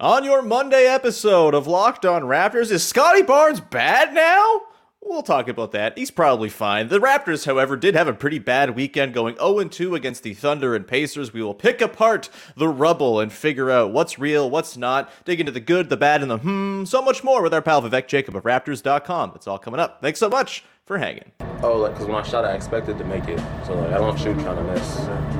On your Monday episode of Locked On Raptors, is Scottie Barnes bad now? We'll talk about that. He's probably fine. The Raptors, however, did have a pretty bad weekend going 0 2 against the Thunder and Pacers. We will pick apart the rubble and figure out what's real, what's not, dig into the good, the bad, and the hmm, so much more with our pal Vivek Jacob of Raptors.com. It's all coming up. Thanks so much for hanging. Oh, like, because when I shot, I expected to make it. So, like, I don't shoot trying to miss.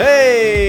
Hey,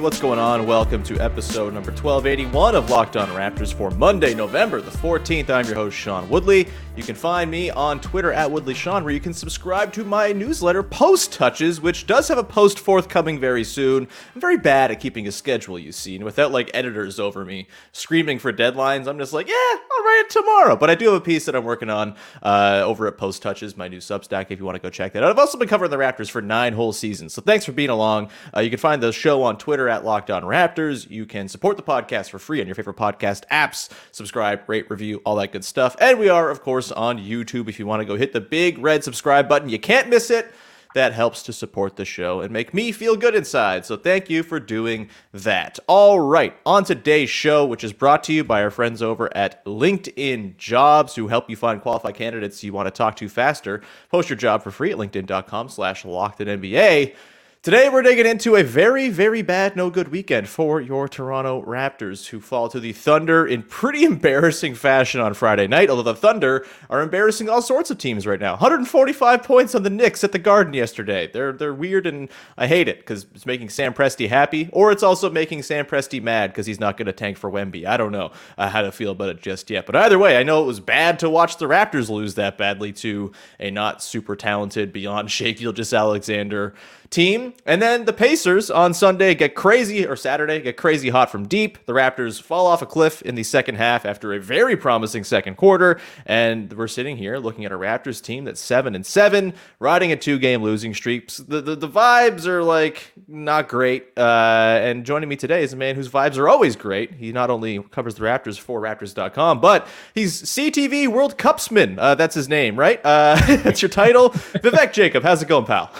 what's going on? Welcome to episode number 1281 of Locked On Raptors for Monday, November the 14th. I'm your host, Sean Woodley. You can find me on Twitter at WoodleySean, where you can subscribe to my newsletter, Post Touches, which does have a post forthcoming very soon. I'm very bad at keeping a schedule, you see, and without like editors over me screaming for deadlines, I'm just like, yeah, I'll write it tomorrow. But I do have a piece that I'm working on uh, over at Post Touches, my new Substack, if you want to go check that out. I've also been covering the Raptors for nine whole seasons, so thanks for being along. Uh, you can find the show on Twitter at Locked On Raptors. You can support the podcast for free on your favorite podcast apps. Subscribe, rate, review, all that good stuff. And we are, of course, on YouTube. If you want to go hit the big red subscribe button, you can't miss it. That helps to support the show and make me feel good inside. So thank you for doing that. All right, on today's show, which is brought to you by our friends over at LinkedIn Jobs, who help you find qualified candidates you want to talk to faster. Post your job for free at linkedin.com slash lockedinNBA. Today, we're digging into a very, very bad, no good weekend for your Toronto Raptors, who fall to the Thunder in pretty embarrassing fashion on Friday night. Although the Thunder are embarrassing all sorts of teams right now. 145 points on the Knicks at the Garden yesterday. They're they're weird, and I hate it because it's making Sam Presti happy, or it's also making Sam Presti mad because he's not going to tank for Wemby. I don't know uh, how to feel about it just yet. But either way, I know it was bad to watch the Raptors lose that badly to a not super talented, beyond Shai Gilgeous Alexander team. And then the Pacers on Sunday get crazy, or Saturday, get crazy hot from deep. The Raptors fall off a cliff in the second half after a very promising second quarter. And we're sitting here looking at a Raptors team that's seven and seven, riding a two game losing streak. The, the, the vibes are like not great. Uh, and joining me today is a man whose vibes are always great. He not only covers the Raptors for Raptors.com, but he's CTV World Cupsman. Uh, that's his name, right? Uh, that's your title. Vivek Jacob, how's it going, pal?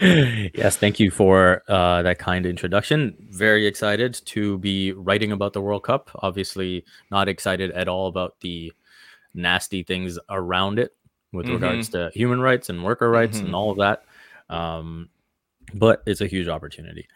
yes, thank you for uh, that kind introduction. Very excited to be writing about the World Cup. Obviously, not excited at all about the nasty things around it with Mhm. regards to human rights and worker rights Mhm. and all of that. Um, but it's a huge opportunity.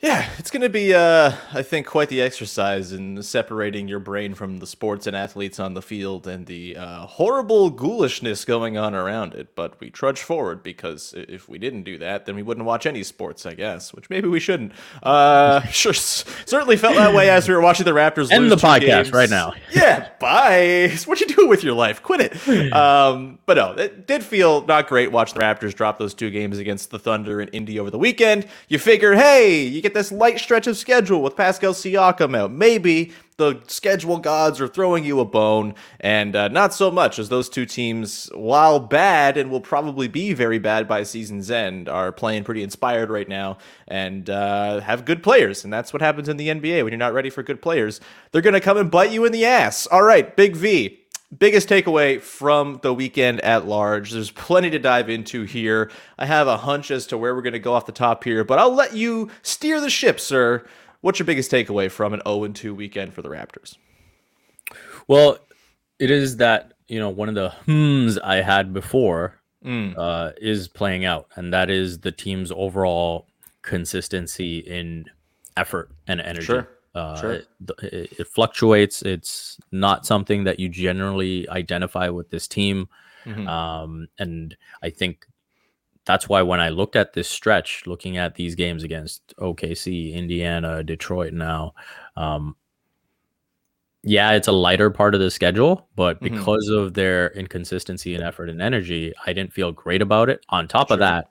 Yeah, it's going to be, uh, I think, quite the exercise in separating your brain from the sports and athletes on the field and the uh, horrible ghoulishness going on around it. But we trudge forward because if we didn't do that, then we wouldn't watch any sports, I guess, which maybe we shouldn't. Uh, sure, certainly felt that way as we were watching the Raptors End the podcast games. right now. yeah, bye. What you doing with your life? Quit it. Um, but no, it did feel not great watching the Raptors drop those two games against the Thunder and Indy over the weekend. You figure, hey, you get this light stretch of schedule with Pascal Siakam out. Maybe the schedule gods are throwing you a bone, and uh, not so much as those two teams, while bad and will probably be very bad by season's end, are playing pretty inspired right now and uh, have good players. And that's what happens in the NBA when you're not ready for good players. They're going to come and bite you in the ass. All right, Big V. Biggest takeaway from the weekend at large. There's plenty to dive into here. I have a hunch as to where we're going to go off the top here, but I'll let you steer the ship, sir. What's your biggest takeaway from an 0 2 weekend for the Raptors? Well, it is that you know one of the hmms I had before Mm. uh, is playing out, and that is the team's overall consistency in effort and energy. Sure. Uh, Sure. It, it, fluctuates. It's not something that you generally identify with this team, Mhm. um, and I think that's why when I looked at this stretch, looking at these games against OKC, Indiana, Detroit now, um, yeah, it's a lighter part of the schedule, but Mhm. because of their inconsistency and effort and energy, I didn't feel great about it. On top of that,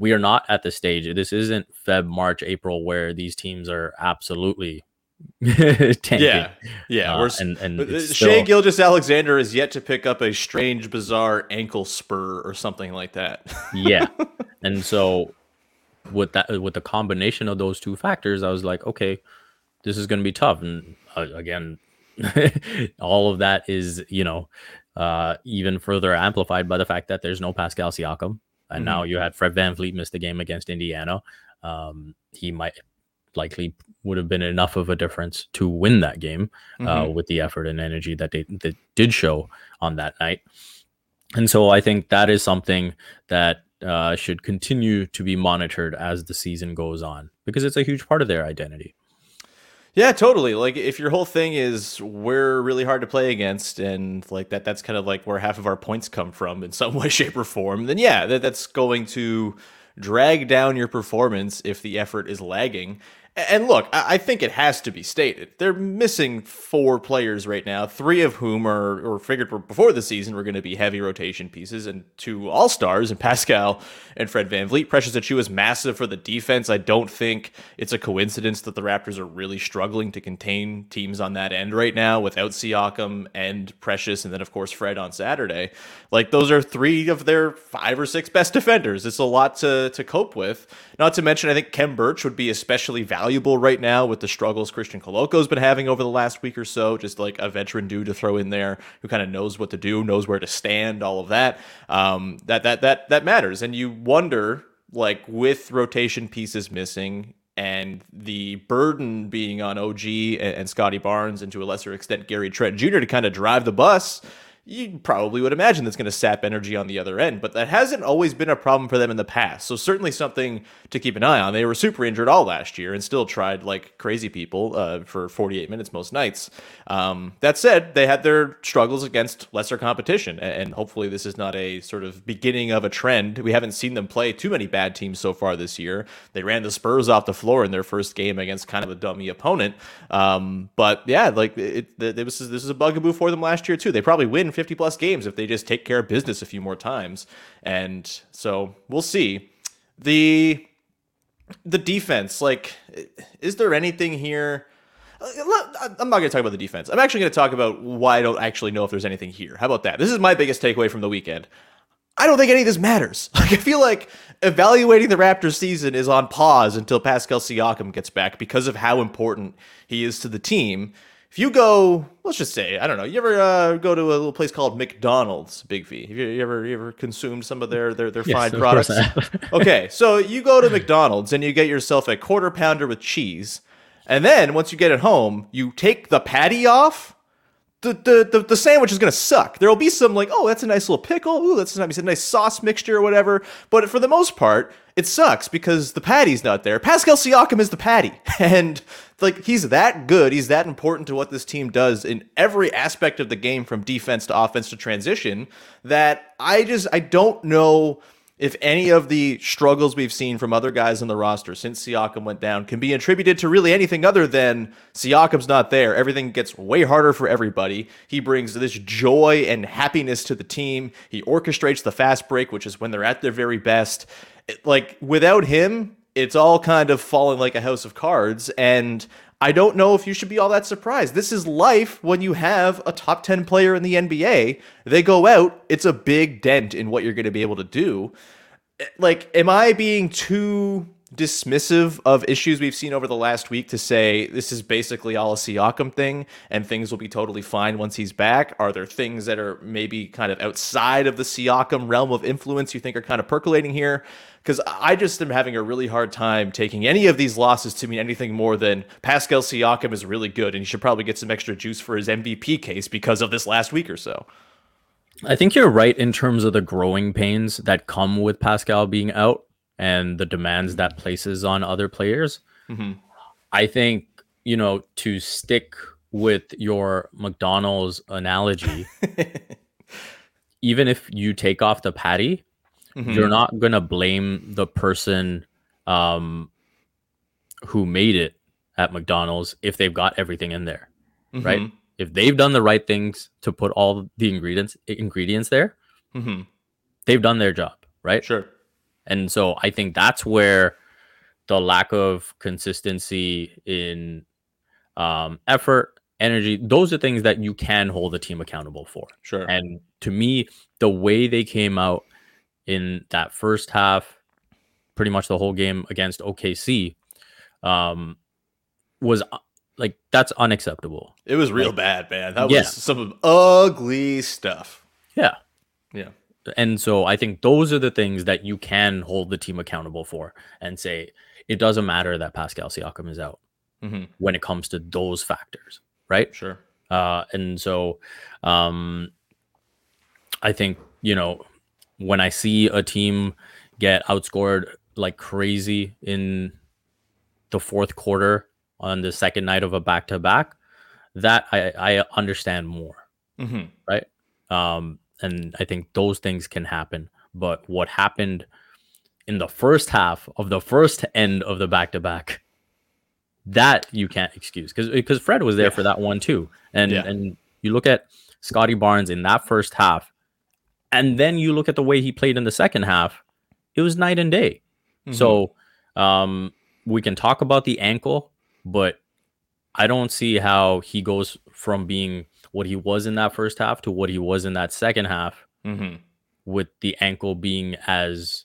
we are not at the stage. This isn't Feb, March, April where these teams are absolutely tanking. Yeah, yeah. Uh, and and uh, Shai still- Gilgeous Alexander is yet to pick up a strange, bizarre ankle spur or something like that. yeah and so with that with the combination of those two factors i was like okay this is going to be tough and uh, again all of that is you know uh even further amplified by the fact that there's no pascal siakam and now you had fred VanVleet miss the game against indiana um he might likely would have been enough of a difference to win that game uh, with the effort and energy that they, they did show on that night. And so I think that is something that uh, should continue to be monitored as the season goes on because it's a huge part of their identity. Yeah, totally. Like if your whole thing is we're really hard to play against and like that that's kind of like where half of our points come from in some way shape or form, then yeah, that, that's going to drag down your performance if the effort is lagging. And look, I think it has to be stated. They're missing four players right now, three of whom are or figured before the season were going to be heavy rotation pieces, and two all stars, and Pascal and Fred VanVleet. Precious Achiuwa is massive for the defense. I don't think it's a coincidence that the Raptors are really struggling to contain teams on that end right now without Siakam and Precious, and then of course Fred on Saturday. Like those are three of their five or six best defenders. It's a lot to to cope with. Not to mention, I think Khem Birch would be especially valuable right now with the struggles Christian Koloko's been having over the last week or so. Just like a veteran dude to throw in there who kind of knows what to do, knows where to stand, all of that. Um, that that that that matters, and you wonder like with rotation pieces missing and the burden being on OG and, and Scottie Barnes and to a lesser extent Gary Trent Jr. to kind of drive the bus. You probably would imagine that's going to sap energy on the other end, but that hasn't always been a problem for them in the past. So certainly something to keep an eye on. They were super injured all last year and still tried like crazy people uh, for 48 minutes most nights. Um, that said, they had their struggles against lesser competition, and hopefully this is not a sort of beginning of a trend. We haven't seen them play too many bad teams so far this year. They ran the Spurs off the floor in their first game against kind of a dummy opponent. Um, but yeah, like it, it, it was this is a bugaboo for them last year too. They probably win 50 plus games if they just take care of business a few more times. And so we'll see. The the defense, like, is there anything here? Uh, I'm not going to talk about the defense. I'm actually going to talk about why I don't actually know if there's anything here. How about that? This is my biggest takeaway from the weekend. I don't think any of this matters. Like I feel like evaluating the Raptors season is on pause until Pascal Siakam gets back because of how important he is to the team. If you go, let's just say, I don't know, you ever uh, go to a little place called McDonald's, Big V? Have you, you ever you ever consumed some of their their, their Yes, fried products? Okay, so you go to McDonald's and you get yourself a quarter pounder with cheese, and then once you get it home, you take the patty off. The, the, the, the sandwich is gonna suck. There will be some like, oh, that's a nice little pickle. Ooh, that's nice, a nice sauce mixture or whatever. But for the most part, it sucks because the patty's not there. Pascal Siakam is the patty, and like he's that good. He's that important to what this team does in every aspect of the game, from defense to offense to transition. That I just I don't know if any of the struggles we've seen from other guys on the roster since Siakam went down can be attributed to really anything other than Siakam's not there. Everything gets way harder for everybody. He brings this joy and happiness to the team. He orchestrates the fast break, which is when they're at their very best. It- like without him, it's all kind of falling like a house of cards and I don't know if you should be all that surprised. This is life when you have a top 10 player in the NBA. They go out, it's a big dent in what you're going to be able to do. Like, am I being too dismissive of issues we've seen over the last week to say this is basically all a Siakam thing and things will be totally fine once he's back? Are there things that are maybe kind of outside of the Siakam realm of influence you think are kind of percolating here? Because I just am having a really hard time taking any of these losses to mean anything more than Pascal Siakam is really good and he should probably get some extra juice for his MVP case because of this last week or so. I think you're right in terms of the growing pains that come with Pascal being out and the demands that places on other players. I think, you know, to stick with your McDonald's analogy, even if you take off the patty, you're not going to blame the person um, who made it at McDonald's if they've got everything in there, right? If they've done the right things to put all the ingredients ingredients there, Mm-hmm. they've done their job, right? Sure. And so I think that's where the lack of consistency in um, effort, energy. Those are things that you can hold the team accountable for. Sure. And to me, the way they came out in that first half, pretty much the whole game against OKC, um, was uh, like that's unacceptable. It was real bad, man. That Yeah. was some ugly stuff. Yeah. Yeah. And so I think those are the things that you can hold the team accountable for and say it doesn't matter that Pascal Siakam is out Mhm. when it comes to those factors, right? Sure. Uh, and so um, I think, you know, when I see a team get outscored like crazy in the fourth quarter on the second night of a back to back, that I, I understand more hmm right? Um, and I think those things can happen. But what happened in the first half of the first end of the back to back, that you can't excuse because because Fred was there Yeah. for that one too. And Yeah. and you look at Scottie Barnes in that first half, and then you look at the way he played in the second half, it was night and day. So um, we can talk about the ankle, but I don't see how he goes from being what he was in that first half to what he was in that second half hmm with the ankle being as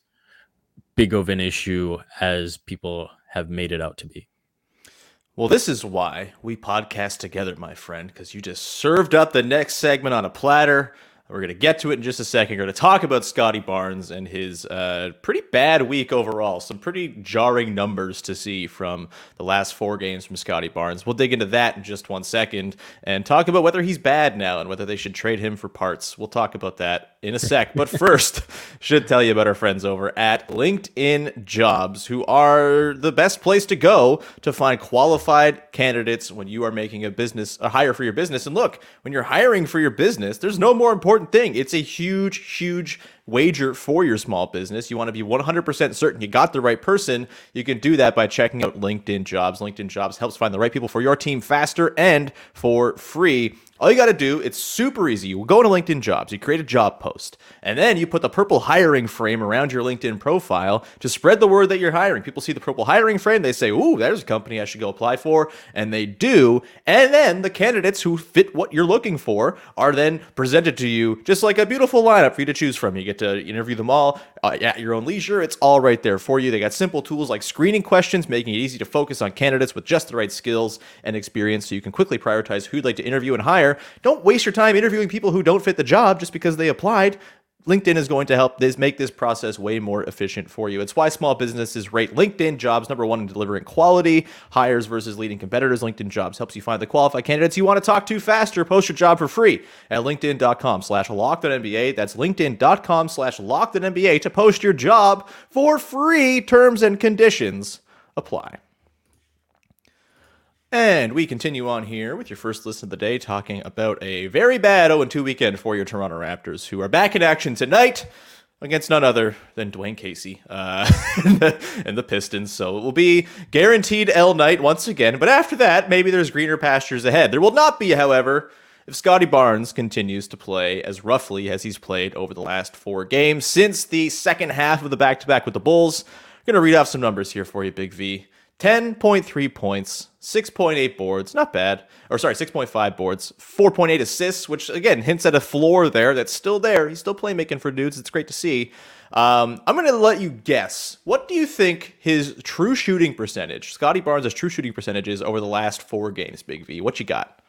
big of an issue as people have made it out to be. Well, this is why we podcast together, my friend, because you just served up the next segment on a platter. We're going to get to it in just a second. We're going to talk about Scottie Barnes and his uh, pretty bad week overall. Some pretty jarring numbers to see from the last four games from Scottie Barnes. We'll dig into that in just one second and talk about whether he's bad now and whether they should trade him for parts. We'll talk about that in a sec. But first, should tell you about our friends over at LinkedIn Jobs, who are the best place to go to find qualified candidates when you are making a business, a hire for your business. And look, when you're hiring for your business, there's no more important thing. It's a huge, huge wager for your small business. You want to be 100% certain you got the right person. You can do that by checking out LinkedIn Jobs. LinkedIn Jobs helps find the right people for your team faster and for free. All you got to do, it's super easy. You go to LinkedIn Jobs, you create a job post, and then you put the purple hiring frame around your LinkedIn profile to spread the word that you're hiring. People see the purple hiring frame, they say, Ooh, there's a company I should go apply for. And they do. And then the candidates who fit what you're looking for are then presented to you just like a beautiful lineup for you to choose from. You get to interview them all uh, at your own leisure. It's all right there for you. They got simple tools like screening questions, making it easy to focus on candidates with just the right skills and experience so you can quickly prioritize who you'd like to interview and hire. Don't waste your time interviewing people who don't fit the job just because they applied. LinkedIn is going to help this make this process way more efficient for you. It's why small businesses rate LinkedIn jobs number one in delivering quality hires versus leading competitors. LinkedIn jobs helps you find the qualified candidates you want to talk to faster. Post your job for free at LinkedIn.com slash locked.nba. That's LinkedIn.com slash locked.nba to post your job for free. Terms and conditions apply. And we continue on here with your first listen of the day, talking about a very bad 0 2 weekend for your Toronto Raptors, who are back in action tonight against none other than Dwane Casey uh, and, the, and the Pistons. So it will be guaranteed L night once again. But after that, maybe there's greener pastures ahead. There will not be, however, if Scottie Barnes continues to play as roughly as he's played over the last four games since the second half of the back to back with the Bulls. I'm going to read off some numbers here for you, Big V. 10.3 points, 6.8 boards, not bad. Or sorry, 6.5 boards, 4.8 assists, which again hints at a floor there that's still there. He's still playmaking for dudes. It's great to see. Um, I'm going to let you guess. What do you think his true shooting percentage, Scottie Barnes' true shooting percentage is over the last four games, Big V? What you got?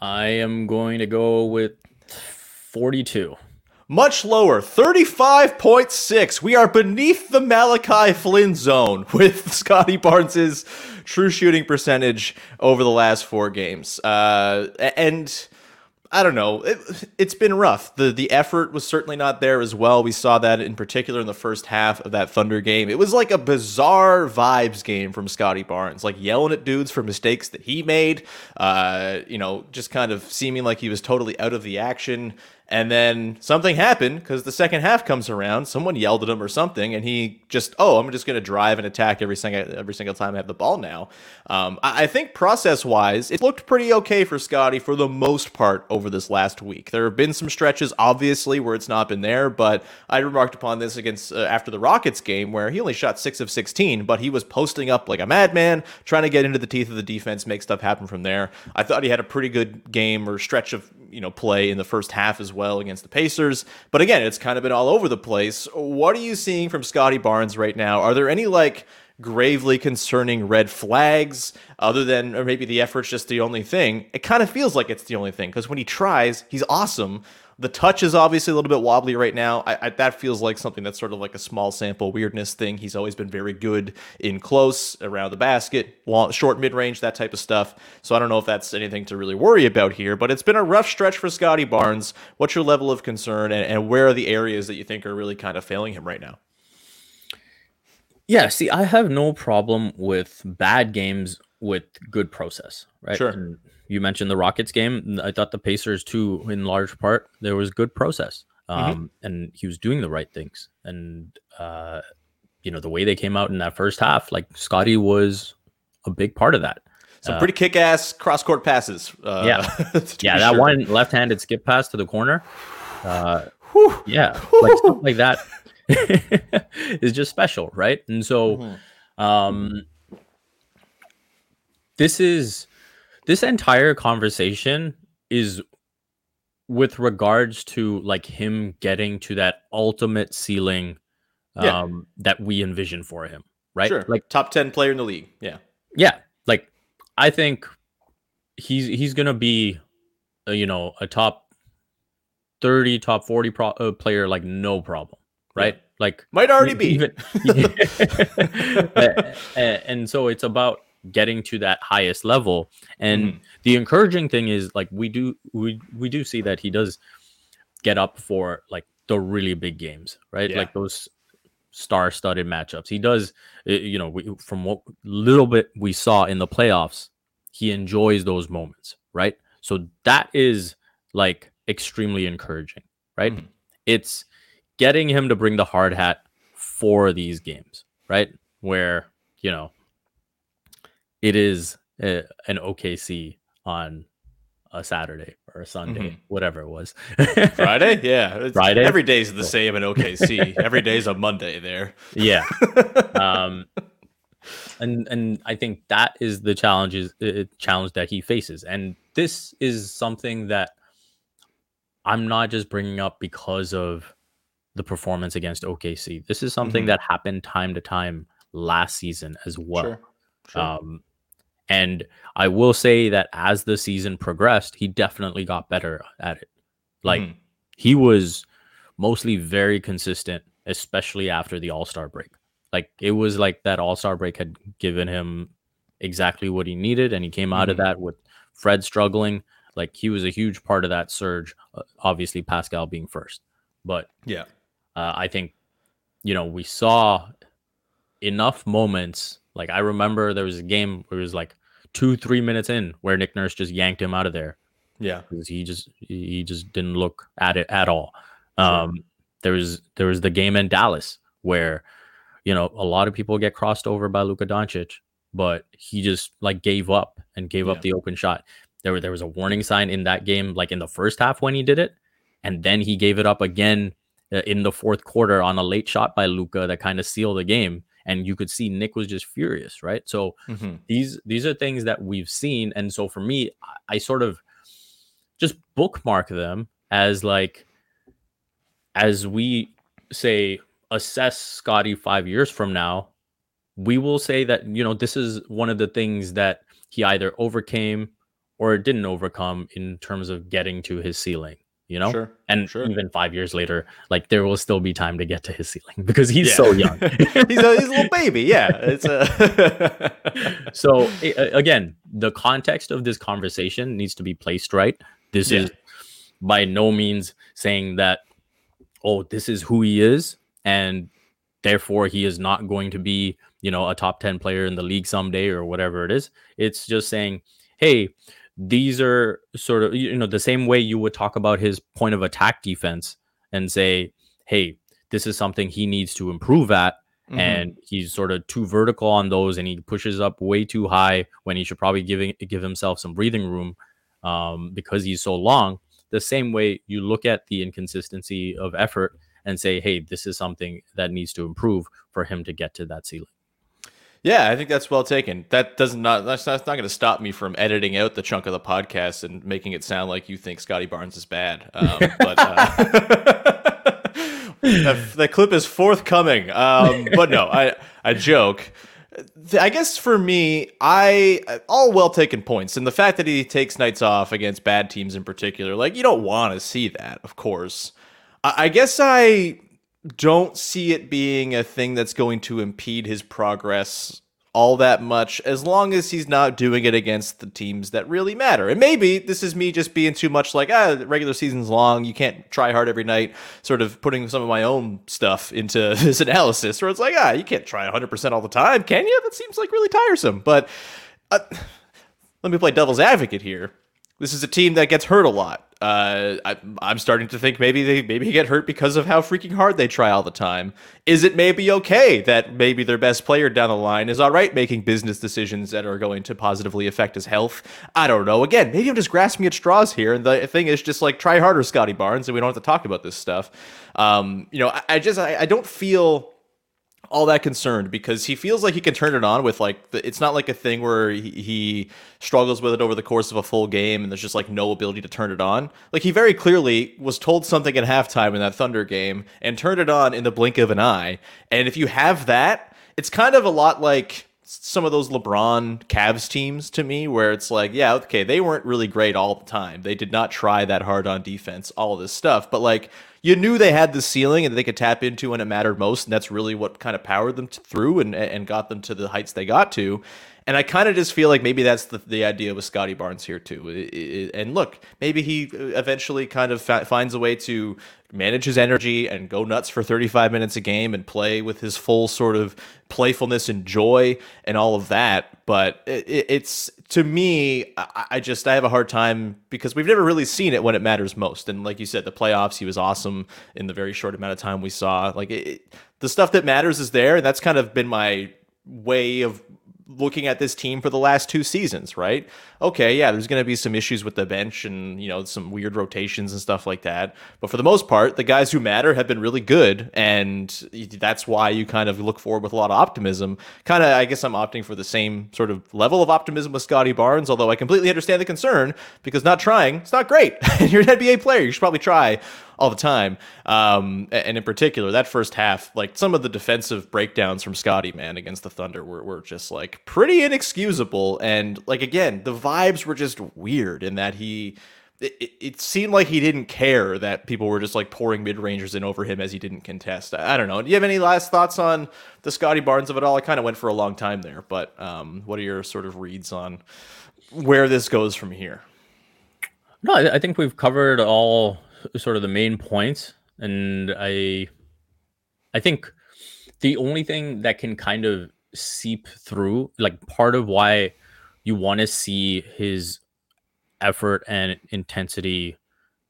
I am going to go with 42. Much lower, 35.6. We are beneath the Malachi Flynn zone with Scottie Barnes's true shooting percentage over the last four games. Uh, and I don't know. It, it's been rough. The the effort was certainly not there as well. We saw that in particular in the first half of that Thunder game. It was like a bizarre vibes game from Scottie Barnes, like yelling at dudes for mistakes that he made. Uh, you know, just kind of seeming like he was totally out of the action. And then something happened because the second half comes around. Someone yelled at him or something, and he just, oh, I'm just going to drive and attack every single every single time I have the ball now. Um, I, I think process wise, it looked pretty okay for Scottie for the most part over this last week. There have been some stretches, obviously, where it's not been there, but I remarked upon this against uh, after the Rockets game where he only shot six of 16, but he was posting up like a madman, trying to get into the teeth of the defense, make stuff happen from there. I thought he had a pretty good game or stretch of you know play in the first half as well against the Pacers. But again, it's kind of been all over the place. What are you seeing from Scottie Barnes right now? Are there any like gravely concerning red flags other than or maybe the effort's just the only thing it kind of feels like it's the only thing because when he tries he's awesome the touch is obviously a little bit wobbly right now. I, I, that feels like something that's sort of like a small sample weirdness thing. He's always been very good in close, around the basket, long, short, mid range, that type of stuff. So I don't know if that's anything to really worry about here, but it's been a rough stretch for Scottie Barnes. What's your level of concern, and, and where are the areas that you think are really kind of failing him right now? Yeah, see, I have no problem with bad games with good process, right? Sure. And you mentioned the Rockets game. I thought the Pacers too, in large part, there was good process, Mm-hmm. um, and he was doing the right things. And uh, you know, the way they came out in that first half, like Scottie was a big part of that. Some Uh, pretty kick ass cross court passes. Uh, Yeah. yeah, that sure. one left-handed skip pass to the corner. Uh, yeah, like stuff like that is just special, right? And so, Mm-hmm. um, this is this entire conversation is with regards to like him getting to that ultimate ceiling Yeah. um that we envision for him right Sure. like top 10 player in the league. Yeah. yeah like i think he's he's gonna be uh, you know a top 30 top 40 pro- uh, player like no problem right like Might already be. even a- and so it's about getting to that highest level and Mhm. the encouraging thing is like we do we we do see that he does get up for like the really big games right Yeah. like those star-studded matchups he does uh, you know we, from what little bit we saw in the playoffs he enjoys those moments right so that is like extremely encouraging right Mhm. it's getting him to bring the hard hat for these games right where you know it is a, an okc on a saturday or a sunday Mhm. whatever it was Friday? Yeah. It's- Friday? Every day's the same in OKC. every day's a Monday there. yeah um and and i think that is the challenges uh, challenge that he faces and this is something that i'm not just bringing up because of the performance against okc this is something Mhm. that happened time to time last season as well Sure. Sure. um and i will say that as the season progressed he definitely got better at it like Mhm. he was mostly very consistent, especially after the All Star break. Like it was like that All Star break had given him exactly what he needed, and he came out of Mhm. that with Fred struggling. Like he was a huge part of that surge. Obviously, Pascal being first, but yeah. Uh, I think you know we saw enough moments. Like I remember there was a game where it was like two, three minutes in where Nick Nurse just yanked him out of there Yeah. because he just he just didn't look at it at all. Um, there was there was the game in Dallas where you know a lot of people get crossed over by Luka Doncic, but he just like gave up and gave Yeah. up the open shot. There were there was a warning sign in that game, like in the first half when he did it, and then he gave it up again in the fourth quarter on a late shot by Luka that kind of sealed the game. And you could see Nick was just furious, right? So Mhm. these these are things that we've seen and so for me I, I sort of just bookmark them as like as we say assess scottie five years from now we will say that you know this is one of the things that he either overcame or didn't overcome in terms of getting to his ceiling you know Sure. and Sure. even five years later like there will still be time to get to his ceiling because he's Yeah. so young he's, a, he's a little baby. Yeah. It's a. so again the context of this conversation needs to be placed right this Yeah. is by no means saying that oh this is who he is and therefore he is not going to be you know a top 10 player in the league someday or whatever it is it's just saying hey these are sort of you know the same way you would talk about his point of attack defense and say, "Hey, this is something he needs to improve at." Mhm. And he's sort of too vertical on those, and he pushes up way too high when he should probably giving give himself some breathing room um, because he's so long. The same way you look at the inconsistency of effort and say, "Hey, this is something that needs to improve for him to get to that ceiling." Yeah, I think that's well taken. That does not that's, that's not going to stop me from editing out the chunk of the podcast and making it sound like you think Scottie Barnes is bad. Um, but uh, the, the clip is forthcoming. Um, but no, I I joke. I guess for me, I all well taken points, and the fact that he takes nights off against bad teams in particular, like you don't want to see that, of course. I, I guess I don't see it being a thing that's going to impede his progress all that much as long as he's not doing it against the teams that really matter. And maybe this is me just being too much like, ah, regular season's long, you can't try hard every night, sort of putting some of my own stuff into this analysis where it's like, ah, you can't try 100% all the time, can you? That seems like really tiresome. But uh, let me play devil's advocate here. This is a team that gets hurt a lot. Uh, I, I'm starting to think maybe they maybe get hurt because of how freaking hard they try all the time. Is it maybe okay that maybe their best player down the line is all right making business decisions that are going to positively affect his health? I don't know. Again, maybe I'm just grasping at straws here, and the thing is just like try harder, Scottie Barnes, and we don't have to talk about this stuff. Um, you know, I, I just I, I don't feel all that concerned because he feels like he can turn it on with like the, it's not like a thing where he, he struggles with it over the course of a full game and there's just like no ability to turn it on. Like he very clearly was told something at halftime in that Thunder game and turned it on in the blink of an eye. And if you have that, it's kind of a lot like some of those LeBron Cavs teams to me, where it's like, yeah, okay, they weren't really great all the time. They did not try that hard on defense, all this stuff. But like, you knew they had the ceiling and they could tap into when it mattered most, and that's really what kind of powered them through and and got them to the heights they got to. And I kind of just feel like maybe that's the, the idea with Scottie Barnes here too. And look, maybe he uh, eventually kind of fa- finds a way to manage his energy and go nuts for 35 minutes a game and play with his full sort of playfulness and joy and all of that. But it- it's to me, I, I just I have a hard time because we've never really seen it when it matters most. And like you said, the playoffs, he was awesome in the very short amount of time we saw. Like it- the stuff that matters is there, and that's kind of been my way of looking at this team for the last two seasons, right? Okay, yeah, there's going to be some issues with the bench and, you know, some weird rotations and stuff like that. But for the most part, the guys who matter have been really good. And that's why you kind of look forward with a lot of optimism. Kind of, I guess I'm opting for the same sort of level of optimism with Scottie Barnes, although I completely understand the concern because not trying, it's not great. You're an NBA player. You should probably try all the time. Um, and in particular, that first half, like some of the defensive breakdowns from Scottie, man, against the Thunder were, were just like pretty inexcusable. And like, again, the vibes were just weird in that he. It, it- seemed like he didn't care that people were just like pouring mid rangers in over him as he didn't contest. I, I don't know. Do you have any last thoughts on the Scottie Barnes of it all? I kind of went for a long time there, but um, what are your sort of reads on where this goes from here? No, I, I think we've covered all sort of the main points, and I, I think the only thing that can kind of seep through, like part of why you want to see his effort and intensity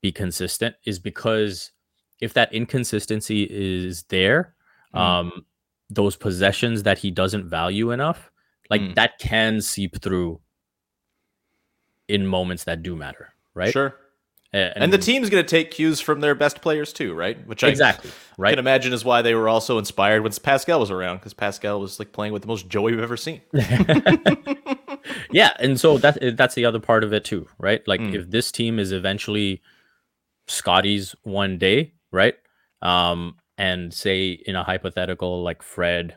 be consistent, is because if that inconsistency is there, Mm. um, those possessions that he doesn't value enough, like Mm. that can seep through in moments that do matter, right? Sure. A- And, the team's going to take cues from their best players too, right? Which I exactly right. can imagine is why they were also inspired when Pascal was around, because Pascal was like playing with the most joy we've ever seen. yeah, and so that that's the other part of it too, right? Like Mm. if this team is eventually Scottie's one day, right? Um, and say in a hypothetical like Fred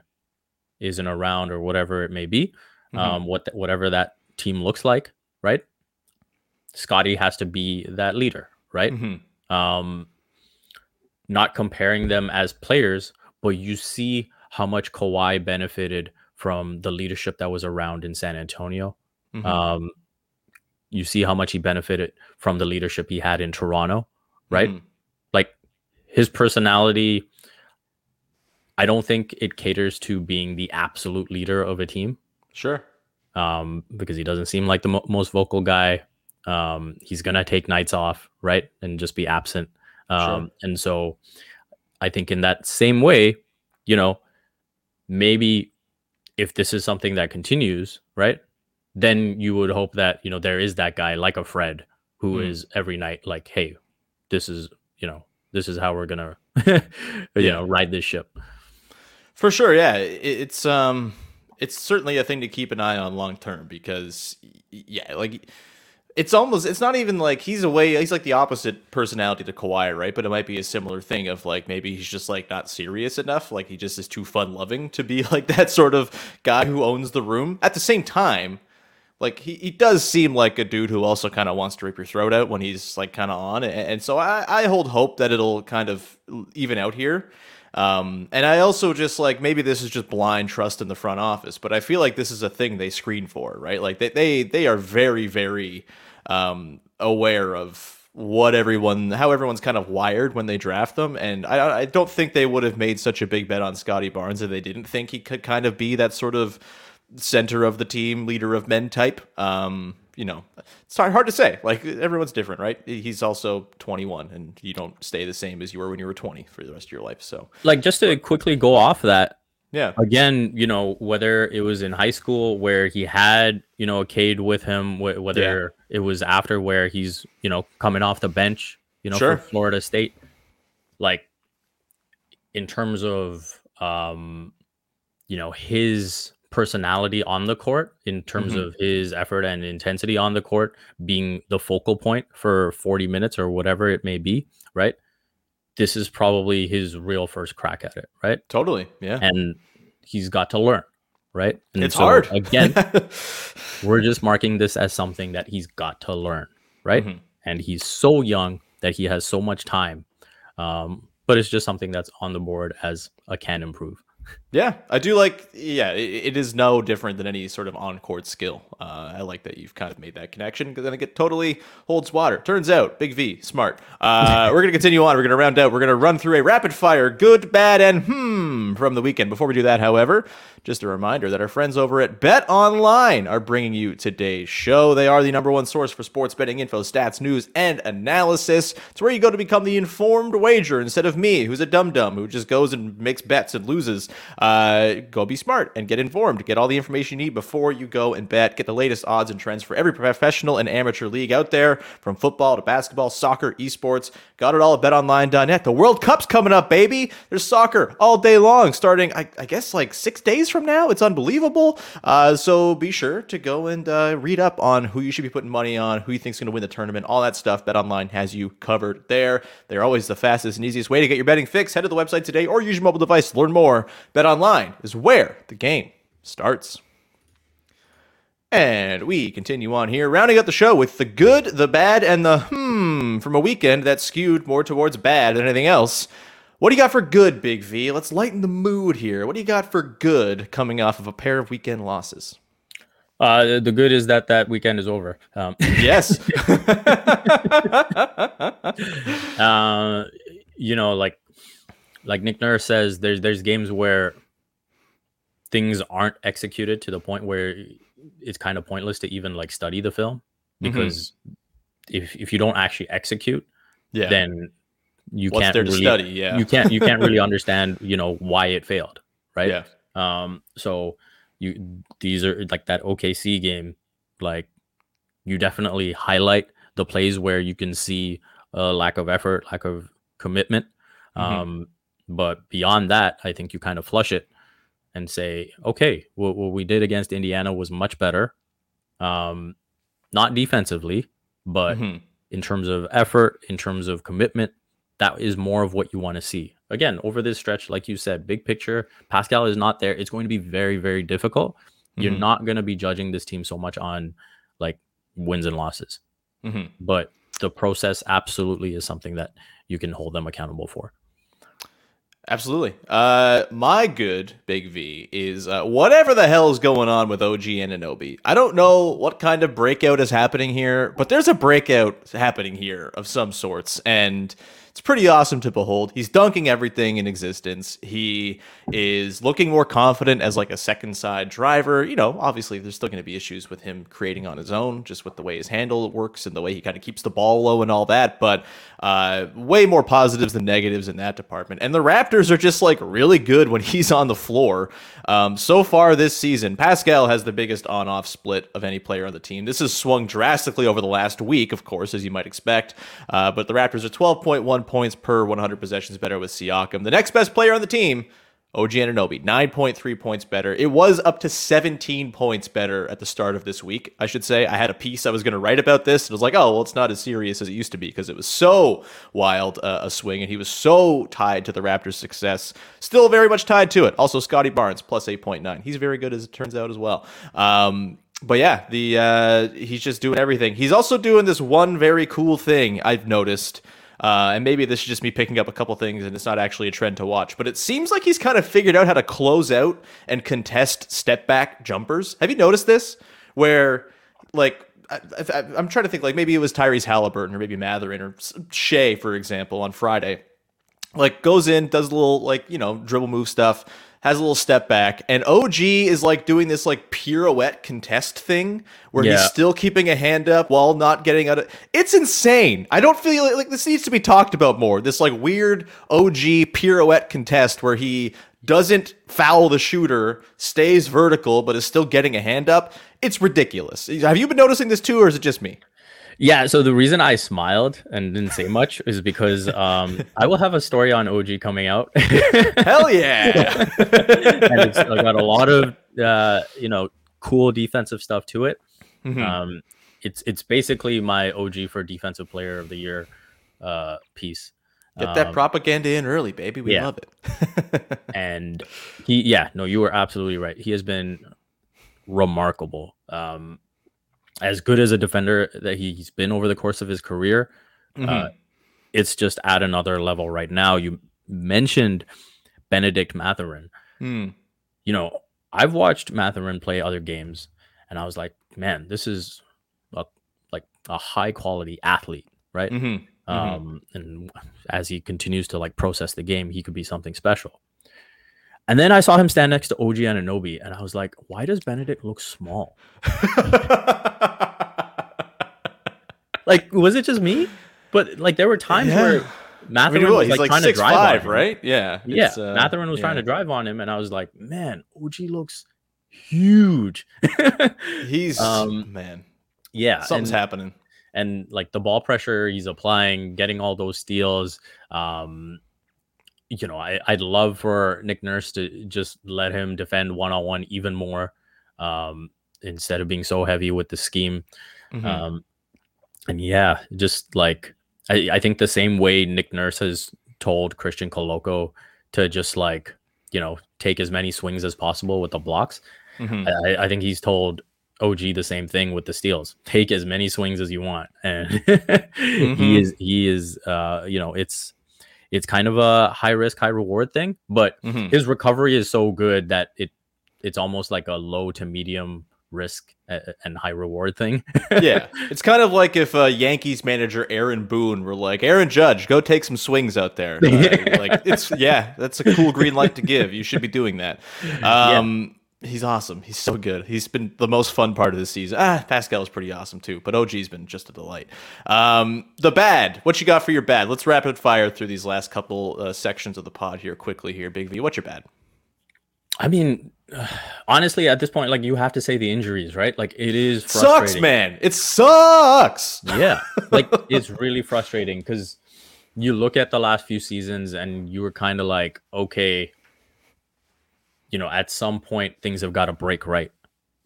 isn't around or whatever it may be, Mhm. um, what th- whatever that team looks like, right? Scottie has to be that leader, right? Mhm. um, not comparing them as players, but you see how much Kawhi benefited from the leadership that was around in San Antonio. Mhm. Um, you see how much he benefited from the leadership he had in Toronto, right? Mhm. Like his personality, I don't think it caters to being the absolute leader of a team Sure. um, because he doesn't seem like the mo- most vocal guy Um, he's gonna take nights off, right, and just be absent. Um, and so I think in that same way, you know, maybe if this is something that continues, right, then you would hope that you know there is that guy like a Fred who is Hmm. every night like, hey, this is you know this is how we're gonna you Yeah. know ride this ship. For sure, yeah. It's um it's certainly a thing to keep an eye on long term because yeah, like it's almost it's not even like he's away he's like the opposite personality to Kawhi, right? But it might be a similar thing of like maybe he's just like not serious enough, like he just is too fun loving to be like that sort of guy who owns the room. At the same time, like he, he does seem like a dude who also kind of wants to rip your throat out when he's like kind of on and, and so I, I hold hope that it'll kind of even out here um, and i also just like maybe this is just blind trust in the front office but i feel like this is a thing they screen for right like they they, they are very very um, aware of what everyone how everyone's kind of wired when they draft them and I, I don't think they would have made such a big bet on scottie barnes if they didn't think he could kind of be that sort of center of the team, leader of men type. Um, you know, it's hard, hard to say. Like everyone's different, right? He's also 21, and you don't stay the same as you were when you were 20 for the rest of your life. So Like just to quickly go off that, yeah, again, you know, whether it was in high school where he had, you know, a Cade with him, wh- whether it was after where he's, you know, coming off the bench, you know, Sure. for Florida State, like in terms of, um, you know, his personality on the court, in terms Mhm. of his effort and intensity on the court being the focal point for 40 minutes or whatever it may be, right? This is probably his real first crack at it, right? totally. Yeah, and he's got to learn, right? And it's so, hard Again, we're just marking this as something that he's got to learn, right? Mhm. And he's so young that he has so much time. Um, but it's just something that's on the board as a can improve. Yeah, I do like. Yeah, it, it is no different than any sort of on-court skill. Uh, I like that you've kind of made that connection because then it totally holds water. Turns out, Big V, smart. Uh, we're gonna continue on. We're gonna round out. We're gonna run through a rapid fire, good, bad, and hmm from the weekend. Before we do that, however, just a reminder that our friends over at Bet Online are bringing you today's show. They are the number one source for sports betting info, stats, news, and analysis. It's where you go to become the informed wager instead of me, who's a dum dum who just goes and makes bets and loses. Uh, go be smart and get informed. Get all the information you need before you go and bet. Get the latest odds and trends for every professional and amateur league out there, from football to basketball, soccer, esports. Got it all at betonline.net. The World Cup's coming up, baby. There's soccer all day long, starting, I, I guess, like six days from now. It's unbelievable. Uh, so be sure to go and uh, read up on who you should be putting money on, who you think's going to win the tournament, all that stuff. BetOnline has you covered there. They're always the fastest and easiest way to get your betting fix. Head to the website today or use your mobile device learn more. BetOnline is where the game starts. And we continue on here, rounding out the show with the good, the bad, and the hmm from a weekend that skewed more towards bad than anything else. What do you got for good, Big V? Let's lighten the mood here. What do you got for good coming off of a pair of weekend losses? Uh, the good is that that weekend is over. Um, Yes. uh, you know, like like Nick Nurse says, there's there's games where things aren't executed to the point where it's kind of pointless to even like study the film because if if you don't actually execute, yeah. then you What's can't really, study? Yeah. you can't you can't really understand you know why it failed, right? Yeah. Um, so you these are like that OKC game, like you definitely highlight the plays where you can see a lack of effort, lack of commitment. Mhm. Um, but beyond that, I think you kind of flush it and say, okay, what, what we did against Indiana was much better. Um, not defensively, but Mhm. in terms of effort, in terms of commitment, that is more of what you want to see. Again, over this stretch, like you said, big picture, Pascal is not there. It's going to be very, very difficult. You're Mhm. not going to be judging this team so much on like wins and losses, Mhm. but the process absolutely is something that you can hold them accountable for. Absolutely. Uh, my good Big V is uh, whatever the hell is going on with OG and Anunoby. I don't know what kind of breakout is happening here, but there's a breakout happening here of some sorts, and It's pretty awesome to behold. He's dunking everything in existence. He is looking more confident as like a second side driver. You know, obviously there's still going to be issues with him creating on his own, just with the way his handle works and the way he kind of keeps the ball low and all that. But uh, way more positives than negatives in that department. And the Raptors are just like really good when he's on the floor. Um, so far this season, Pascal has the biggest on-off split of any player on the team. This has swung drastically over the last week, of course, as you might expect. Uh, but the Raptors are 12.1 points per 100 possessions better with Siakam. The next best player on the team, OG Anunoby, 9.3 points better. It was up to 17 points better at the start of this week, I should say. I had a piece I was going to write about this, it was like, oh, well, it's not as serious as it used to be because it was so wild uh, a swing, and he was so tied to the Raptors' success. Still very much tied to it. Also, Scottie Barnes, plus 8.9. He's very good, as it turns out, as well. Um, but yeah, the uh, he's just doing everything. He's also doing this one very cool thing I've noticed uh, and maybe this is just me picking up a couple things and it's not actually a trend to watch, but it seems like he's kind of figured out how to close out and contest step back jumpers. Have you noticed this? Where, like, I, am trying to think, like, maybe it was Tyrese Haliburton or maybe Mathurin or Shai, for example, on Friday. Like, goes in, does a little, like, you know, dribble move stuff has a little step back, and OG is like doing this like pirouette contest thing where yeah. he's still keeping a hand up while not getting out of. It's insane. I don't feel like, like this needs to be talked about more. This like weird OG pirouette contest where he doesn't foul the shooter, stays vertical, but is still getting a hand up. It's ridiculous. Have you been noticing this too, or is it just me? Yeah, so the reason I smiled and didn't say much is because um, I will have a story on OG coming out. Hell yeah! and it's got a lot of uh, you know cool defensive stuff to it. Mm-hmm. Um, it's it's basically my OG for defensive player of the year uh, piece. Get that um, propaganda in early, baby. We yeah. love it. and he, yeah, no, you were absolutely right. He has been remarkable. Um, as good as a defender that he's been over the course of his career, mm-hmm. uh, it's just at another level right now. You mentioned Benedict Mathurin. Mm. You know, I've watched Mathurin play other games, and I was like, man, this is a, like a high quality athlete, right? Mm-hmm. mm-hmm. Um, mm-hmm. and as he continues to like process the game, he could be something special. And then I saw him stand next to OG Anunoby, and I was like, why does Benedict look small? like, was it just me? But like, there were times yeah. where Mathurin I mean, was like, like trying to drive five, on right? Yeah, yeah. Uh, Mathurin was yeah. trying to drive on him, and I was like, man, OG looks huge. he's um, man, yeah, something's and, happening. And like the ball pressure he's applying, getting all those steals. Um, you know, I, I'd love for Nick Nurse to just let him defend one on one even more um, instead of being so heavy with the scheme. Mm-hmm. Um, and yeah, just like I, I think the same way Nick Nurse has told Christian Koloko to just like, you know, take as many swings as possible with the blocks. Mm-hmm. I, I think he's told OG the same thing with the steals. Take as many swings as you want, and mm-hmm. he is he is uh you know it's it's kind of a high risk, high reward thing. But mm-hmm. his recovery is so good that it it's almost like a low to medium risk and high reward thing. yeah, it's kind of like if uh, Yankees manager Aaron Boone were like, "Aaron Judge, go take some swings out there." Uh, like it's yeah, that's a cool green light to give. You should be doing that. Um, He's awesome. He's so good. He's been the most fun part of the season. Ah, Pascal is pretty awesome too, but OG's been just a delight. Um, the bad. What you got for your bad? Let's rapid fire through these last couple uh, sections of the pod here quickly. Here, Big V. What's your bad? I mean, honestly, at this point, like you have to say the injuries, right? Like it is sucks, man. It sucks. Yeah, like it's really frustrating because you look at the last few seasons and you were kind of like, okay, you know, at some point things have got to break right.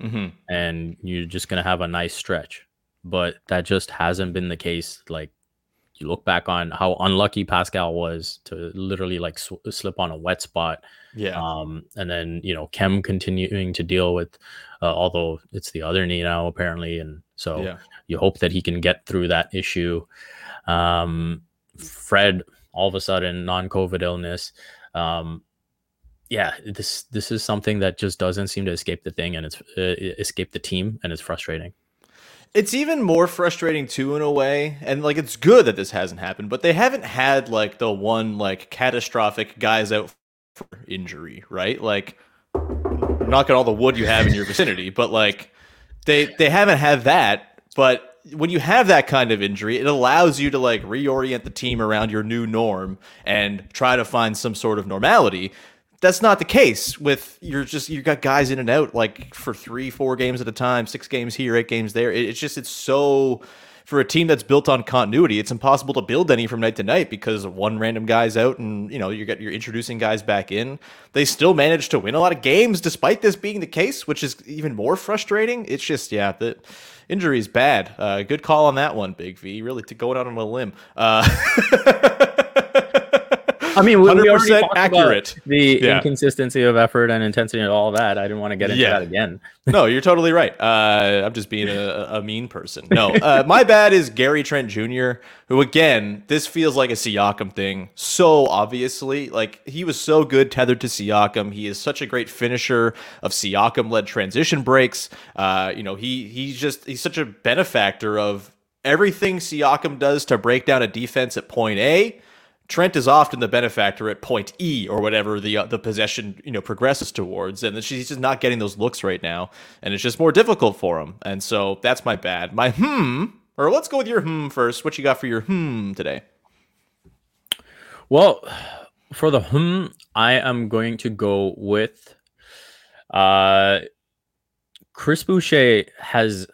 Mm-hmm. And you're just going to have a nice stretch. But that just hasn't been the case. Like, you look back on how unlucky Pascal was to literally like sw- slip on a wet spot. Yeah. Um, and then, you know, Khem continuing to deal with, uh, although it's the other knee now, apparently. And so yeah. you hope that he can get through that issue. Um, Fred, all of a sudden, non COVID illness. Um, yeah, this this is something that just doesn't seem to escape the thing, and it's uh, escape the team, and it's frustrating. It's even more frustrating too in a way, and like it's good that this hasn't happened, but they haven't had like the one like catastrophic guys out for injury, right? Like knocking all the wood you have in your vicinity, but like they they haven't had that, but when you have that kind of injury, it allows you to like reorient the team around your new norm and try to find some sort of normality. That's not the case with you're just you've got guys in and out like for three, four games at a time, six games here, eight games there. It- It's just it's so for a team that's built on continuity, it's impossible to build any from night to night because one random guy's out and you know you get you're introducing guys back in. They still manage to win a lot of games despite this being the case, which is even more frustrating. It's just yeah, the injury is bad. Uh, good call on that one, Big V. Really to going out on a limb. Uh, I mean, we, we already 100% talked accurate. the Yeah. inconsistency of effort and intensity and all that. I didn't want to get into Yeah. that again. no, you're totally right. Uh, I'm just being a, a mean person. No, uh, my bad is Gary Trent Jr., who again, this feels like a Siakam thing. So obviously, like he was so good tethered to Siakam. He is such a great finisher of Siakam-led transition breaks. Uh, you know, he he's just he's such a benefactor of everything Siakam does to break down a defense at point A. Trent is often the benefactor at point E or whatever the uh, the possession you know progresses towards, and she's just not getting those looks right now, and it's just more difficult for him. And so that's my bad. My hmm, or let's go with your hmm first. What you got for your hmm today? Well, for the hmm, I am going to go with uh Chris Boucher has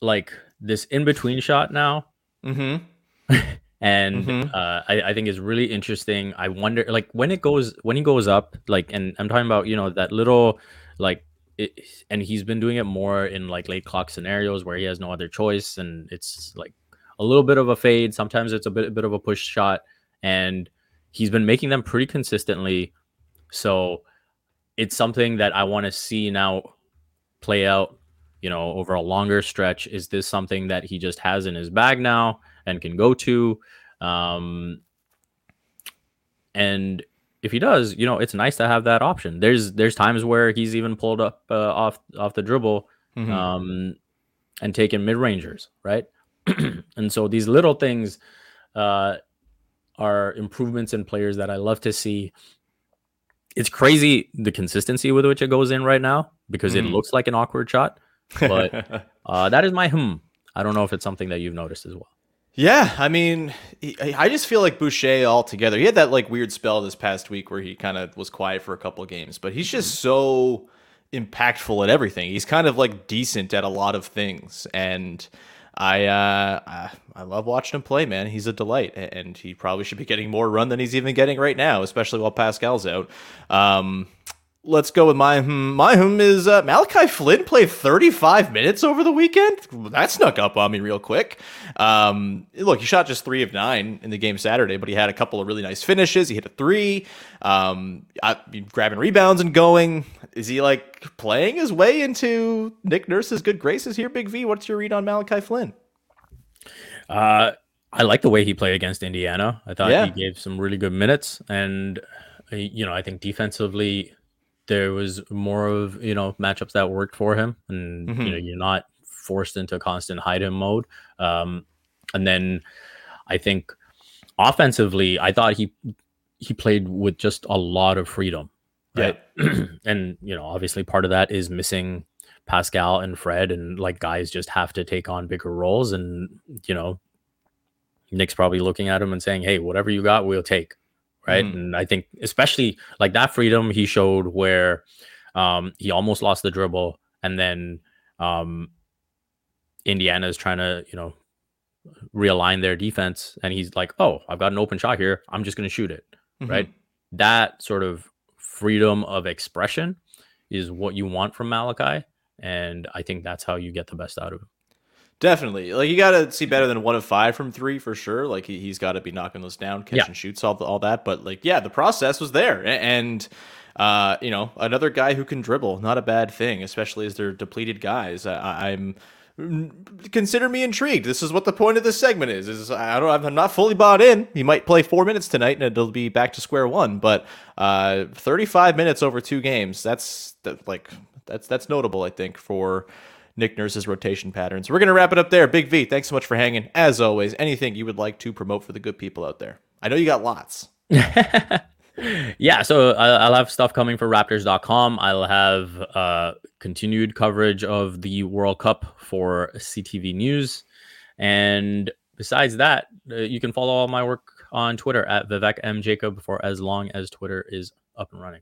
like this in between shot now. Mm-hmm. and Mhm. uh, I, I think is really interesting. I wonder, like, when it goes when he goes up, like, and I'm talking about you know that little like, it, and he's been doing it more in like late clock scenarios where he has no other choice, and it's like a little bit of a fade. Sometimes it's a bit a bit of a push shot, and he's been making them pretty consistently. So it's something that I want to see now play out. You know, over a longer stretch, is this something that he just has in his bag now and can go to? Um, and if he does, you know, it's nice to have that option. There's there's times where he's even pulled up uh, off off the dribble Mhm. um, and taken mid rangers, right? and so these little things uh, are improvements in players that I love to see. It's crazy the consistency with which it goes in right now because it Mhm. looks like an awkward shot. But uh, that is my hmm. I don't know if it's something that you've noticed as well. Yeah, I mean, he, I just feel like Boucher altogether. He had that like weird spell this past week where he kind of was quiet for a couple of games, but he's just so impactful at everything. He's kind of like decent at a lot of things, and I uh, I, I love watching him play. Man, he's a delight, and he probably should be getting more run than he's even getting right now, especially while Pascal's out. Um, Let's go with my hmm. My hmm is uh, Malachi Flynn played 35 minutes over the weekend. That snuck up on me real quick. Um, look, he shot just three of nine in the game Saturday, but he had a couple of really nice finishes. He hit a three, um, I, grabbing rebounds and going. Is he like playing his way into Nick Nurse's good graces here, Big V? What's your read on Malachi Flynn? Uh, I like the way he played against Indiana. I thought Yeah. he gave some really good minutes, and uh, you know, I think defensively there was more of you know matchups that worked for him, and Mhm. you know, you're not forced into a constant hide him mode. Um, and then I think offensively, I thought he he played with just a lot of freedom, right? and you know, obviously part of that is missing Pascal and Fred, and like guys just have to take on bigger roles, and you know, Nick's probably looking at him and saying, "Hey, whatever you got, we'll take." Right, Mhm. and I think especially like that freedom he showed where um, he almost lost the dribble, and then um, Indiana is trying to you know realign their defense, and he's like, "Oh, I've got an open shot here. I'm just going to shoot it." right? That sort of freedom of expression is what you want from Malachi. And I think that's how you get the best out of him. Definitely. Like you got to see better than one of five from three for sure. Like he, he's got to be knocking those down, catch Yeah. and shoots, all, the, all that. But like, yeah, the process was there. And, uh, you know, another guy who can dribble, not a bad thing, especially as they're depleted guys. I, I- I'm consider me intrigued. This is what the point of this segment is. Is I don't, I'm not fully bought in. He might play four minutes tonight, and it'll be back to square one. But uh, 35 minutes over two games. That's that, like that's that's notable. I think for Nick Nurse's rotation patterns. We're going to wrap it up there. Big V, thanks so much for hanging. As always, anything you would like to promote for the good people out there? I know you got lots. yeah, so I'll have stuff coming for Raptors.com. I'll have uh, continued coverage of the World Cup for CTV News. And besides that, uh, you can follow all my work on Twitter at Vivek M. Jacob for as long as Twitter is up and running.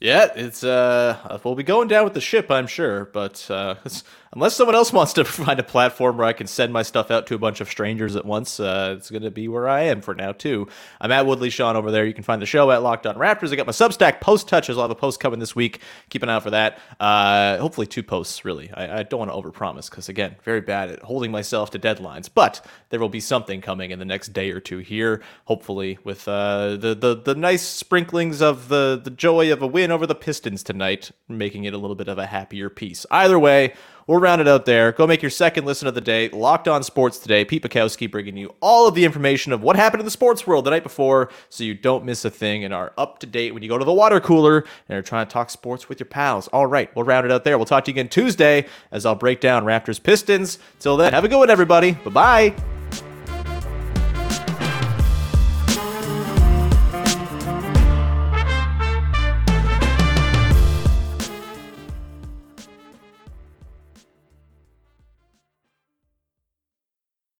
Yeah, it's uh, we'll be going down with the ship, I'm sure. But uh, unless someone else wants to find a platform where I can send my stuff out to a bunch of strangers at once, uh, it's to be where I am for now too. I'm at Woodley Sean over there. You can find the show at Locked On Raptors. I got my Substack post touches. I'll have a post coming this week. Keep an eye out for that. Uh, hopefully two posts. Really, I, I don't want to overpromise because again, very bad at holding myself to deadlines. But there will be something coming in the next day or two here. Hopefully, with uh, the the the nice sprinklings of the the joy of a win over the Pistons tonight, making it a little bit of a happier piece. Either way, we'll round it out there. Go make your second listen of the day. Locked on Sports today. Pete Bukowski bringing you all of the information of what happened in the sports world the night before so you don't miss a thing and are up to date when you go to the water cooler and are trying to talk sports with your pals. All right, we'll round it out there. We'll talk to you again Tuesday as I'll break down Raptors Pistons. Till then, have a good one, everybody. Bye bye.